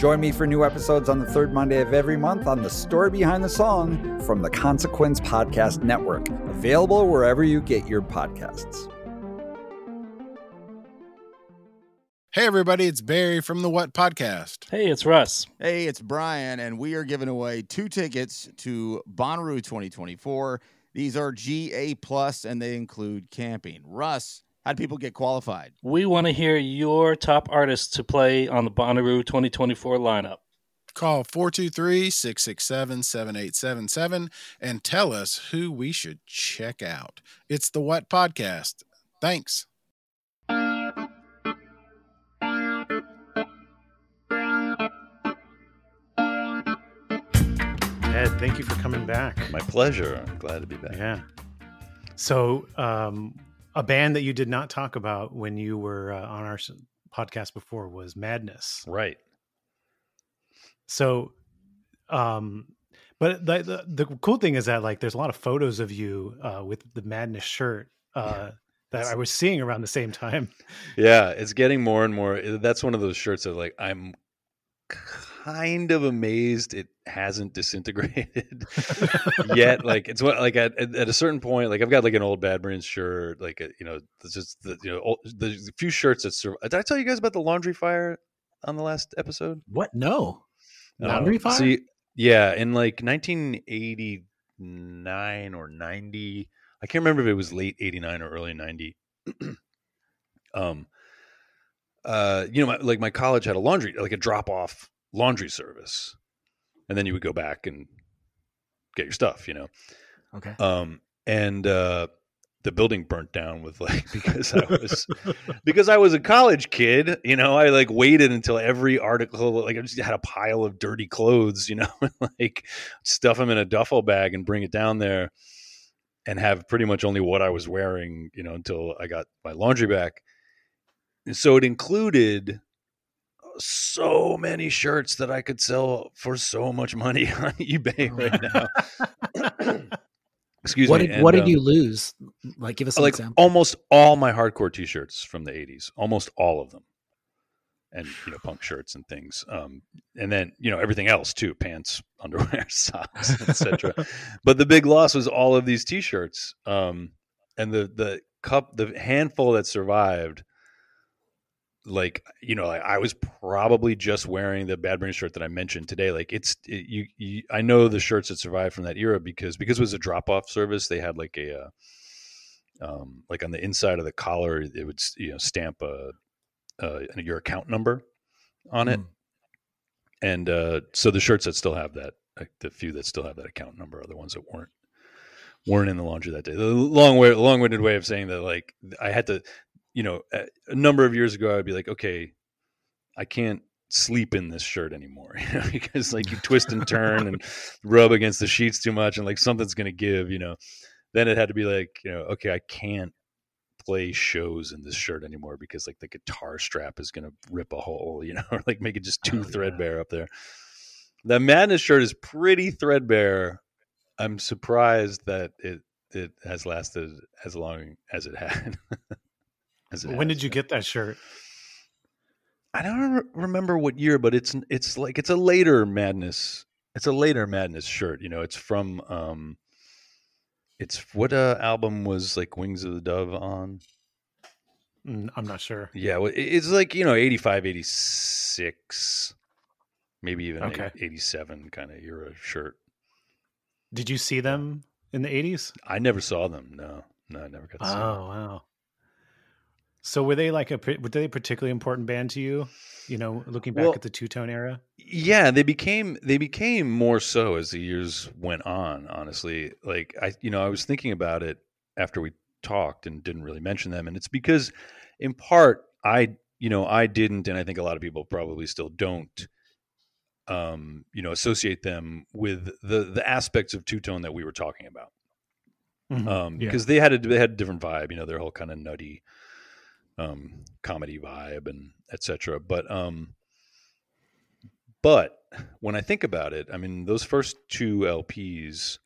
Join me for new episodes on the third Monday of every month on The Story Behind the Song from the Consequence Podcast Network, available wherever you get your podcasts. Hey, everybody, it's Barry from the What Podcast. Hey, it's Russ. Hey, it's Brian, and we are giving away two tickets to Bonnaroo 2024. These are GA Plus, and they include camping. Russ, how do people get qualified? We want to hear your top artists to play on the Bonnaroo 2024 lineup. Call 423 667 7877 and tell us who we should check out. It's the What Podcast. Thanks. Ted, thank you for coming back. My pleasure. I'm glad to be back. Yeah. So, um, a band that you did not talk about when you were uh, on our podcast before was Madness. Right. So, um, but the, the, the cool thing is that like there's a lot of photos of you uh, with the Madness shirt uh, yeah. that I was seeing around the same time. Yeah, it's getting more and more. That's one of those shirts that like I'm kind of amazed it hasn't disintegrated yet. Like it's what like at, at a certain point, like I've got like an old Bad Brains shirt, like a, you know, just the you know old, the few shirts that survive. Did I tell you guys about the laundry fire on the last episode? What? No, laundry uh, fire. See, yeah, in like 1989 or 90, I can't remember if it was late 89 or early 90. um, uh, you know, my, like my college had a laundry, like a drop off laundry service, and then you would go back and get your stuff. You know. Okay. Um, and uh, the building burnt down with like because I was because I was a college kid. You know, I like waited until every article like I just had a pile of dirty clothes. You know, like stuff them in a duffel bag and bring it down there. And have pretty much only what I was wearing, you know, until I got my laundry back. And so it included so many shirts that I could sell for so much money on eBay right now. Excuse what me. Did, and, what did um, you lose? Like, give us an like example. almost all my hardcore T-shirts from the '80s, almost all of them, and you know, punk shirts and things. Um, and then you know everything else too: pants, underwear, socks, etc. but the big loss was all of these T-shirts. Um, and the the cup, the handful that survived like you know like i was probably just wearing the bad brain shirt that i mentioned today like it's it, you, you, i know the shirts that survived from that era because because it was a drop off service they had like a uh, um like on the inside of the collar it would you know stamp a, uh your account number on it mm. and uh so the shirts that still have that like the few that still have that account number are the ones that weren't weren't in the laundry that day the long way long-winded way of saying that like i had to you know, a, a number of years ago, I'd be like, okay, I can't sleep in this shirt anymore, you know, because like you twist and turn and rub against the sheets too much, and like something's gonna give, you know. Then it had to be like, you know, okay, I can't play shows in this shirt anymore because like the guitar strap is gonna rip a hole, you know, or like make it just too oh, threadbare yeah. up there. The madness shirt is pretty threadbare. I'm surprised that it it has lasted as long as it had. When did you get that shirt? I don't re- remember what year, but it's it's like it's a later madness. It's a later madness shirt. You know, it's from um, it's what uh, album was like Wings of the Dove on? Mm, I'm not sure. Yeah, it's like you know 85, 86, maybe even okay. 87 kind of era shirt. Did you see them in the 80s? I never saw them. No, no, I never got. To see oh wow. So were they like a were they a particularly important band to you? You know, looking back Well- at the two tone era. yeah they became they became more so as the years went on honestly like i you know i was thinking about it after we talked and didn't really mention them and it's because in part i you know i didn't and i think a lot of people probably still don't um you know associate them with the the aspects of two tone that we were talking about because Mhm. um, Yeah. they had a they had a different vibe. You know, their whole kind of nutty um, comedy vibe and etc. But um, but when I think about it, I mean, those first two LPs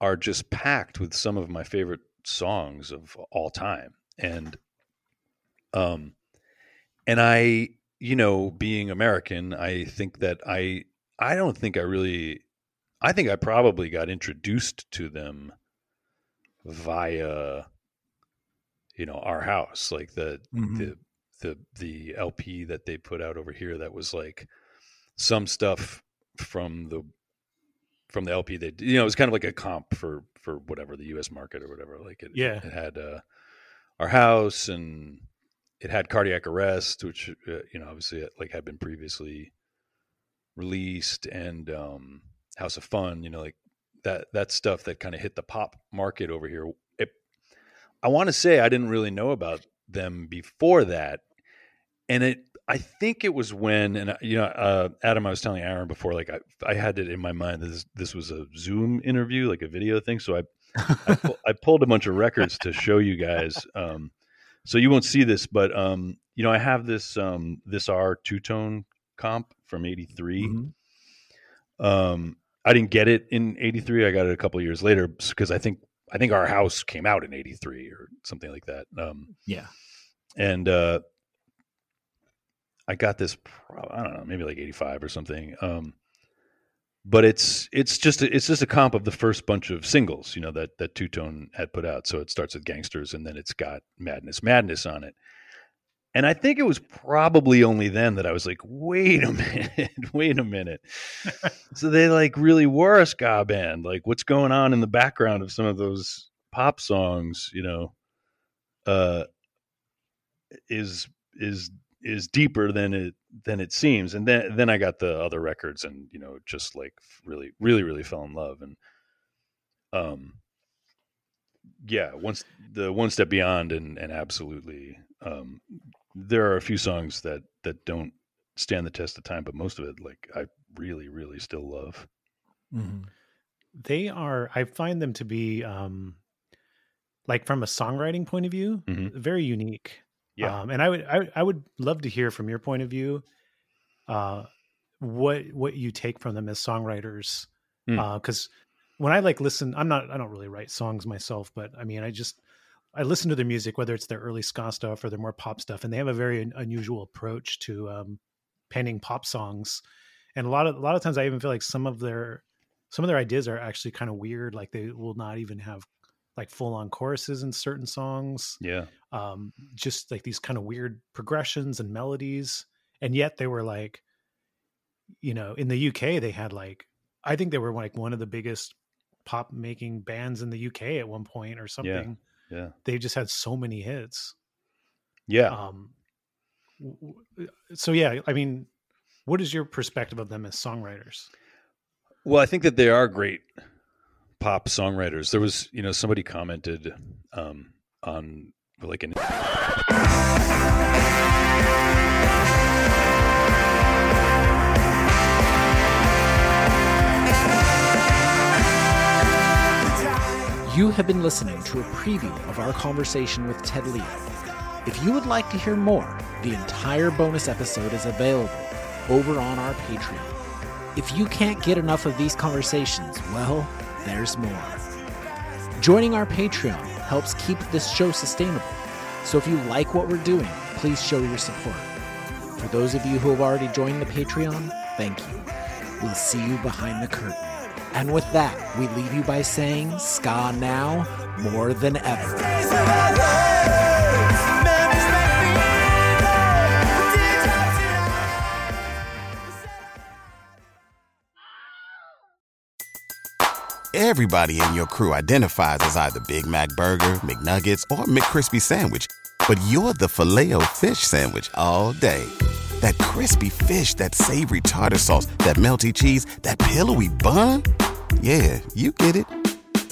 are just packed with some of my favorite songs of all time, and um, and I, you know, being American, I think that I I don't think I really I think I probably got introduced to them via you know our house like the Mhm. the the the LP that they put out over here that was like some stuff from the from the LP they you know it was kind of like a comp for for whatever the US market or whatever like it Yeah. it had uh our house and it had cardiac arrest which uh, you know obviously like had been previously released and um house of fun you know like that that stuff that kind of hit the pop market over here it, i want to say i didn't really know about them before that and it i think it was when and you know uh adam i was telling aaron before like i, I had it in my mind that this, this was a zoom interview like a video thing so i I, pu- I pulled a bunch of records to show you guys um so you won't see this but um you know i have this um this r two-tone comp from 83 Mhm. um i didn't get it in 83 i got it a couple years later because i think i think our house came out in 83 or something like that um Yeah. and uh i got this pro- i don't know maybe like 85 or something um but it's it's just a, it's just a comp of the first bunch of singles you know that that two tone had put out so it starts with gangsters and then it's got madness madness on it and i think it was probably only then that i was like wait a minute wait a minute. So they like really were a ska band like what's going on in the background of some of those pop songs you know uh is is is deeper than it than it seems. And then then i got the other records and you know just like really really really fell in love. And um yeah once the one step beyond and and absolutely um there are a few songs that that don't stand the test of time but most of it like i really really still love Mm-hmm. They are. I find them to be, um, like from a songwriting point of view, Mhm. very unique. Yeah. Um, and I would, I, I would love to hear from your point of view, uh, what what you take from them as songwriters. Mm. Because when I like listen, I'm not, I don't really write songs myself, but I mean, I just I listen to their music, whether it's their early ska stuff or their more pop stuff, and they have a very un- unusual approach to um, penning pop songs. And a lot of a lot of times, I even feel like some of their some of their ideas are actually kind of weird. Like they will not even have like full on choruses in certain songs. yeah Um, just like these kind of weird progressions and melodies, and yet they were like, you know, in the UK they had like I think they were like one of the biggest pop making bands in the UK at one point or something yeah they've just had so many hits. yeah Um, w- so yeah, I mean, what is your perspective of them as songwriters? Well, I think that they are great pop songwriters. There was, you know, somebody commented um, on like an. You have been listening to a preview of our conversation with Ted Leo. If you would like to hear more, the entire bonus episode is available over on our Patreon. If you can't get enough of these conversations, well, there's more. Joining our Patreon helps keep this show sustainable. So if you like what we're doing, please show your support. For those of you who have already joined the Patreon, thank you. We'll see you behind the curtain. And with that, we leave you by saying, Ska now more than ever. Everybody in your crew identifies as either Big Mac Burger, McNuggets, or McCrispy Sandwich. But you're the filet fish Sandwich all day. That crispy fish, that savory tartar sauce, that melty cheese, that pillowy bun. Yeah, you get it.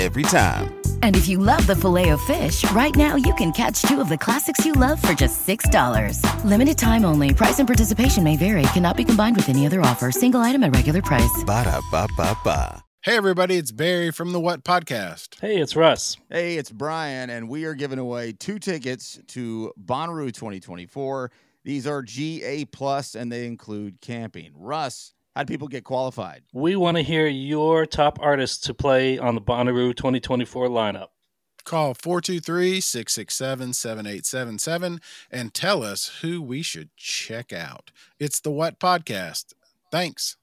Every time. And if you love the filet of fish, right now you can catch two of the classics you love for just $6. Limited time only. Price and participation may vary. Cannot be combined with any other offer. Single item at regular price. Ba-da-ba-ba-ba. Hey, everybody, it's Barry from the What Podcast. Hey, it's Russ. Hey, it's Brian, and we are giving away two tickets to Bonnaroo 2024. These are GA Plus, and they include camping. Russ, how do people get qualified? We want to hear your top artists to play on the Bonnaroo 2024 lineup. Call 423 667 7877 and tell us who we should check out. It's the What Podcast. Thanks.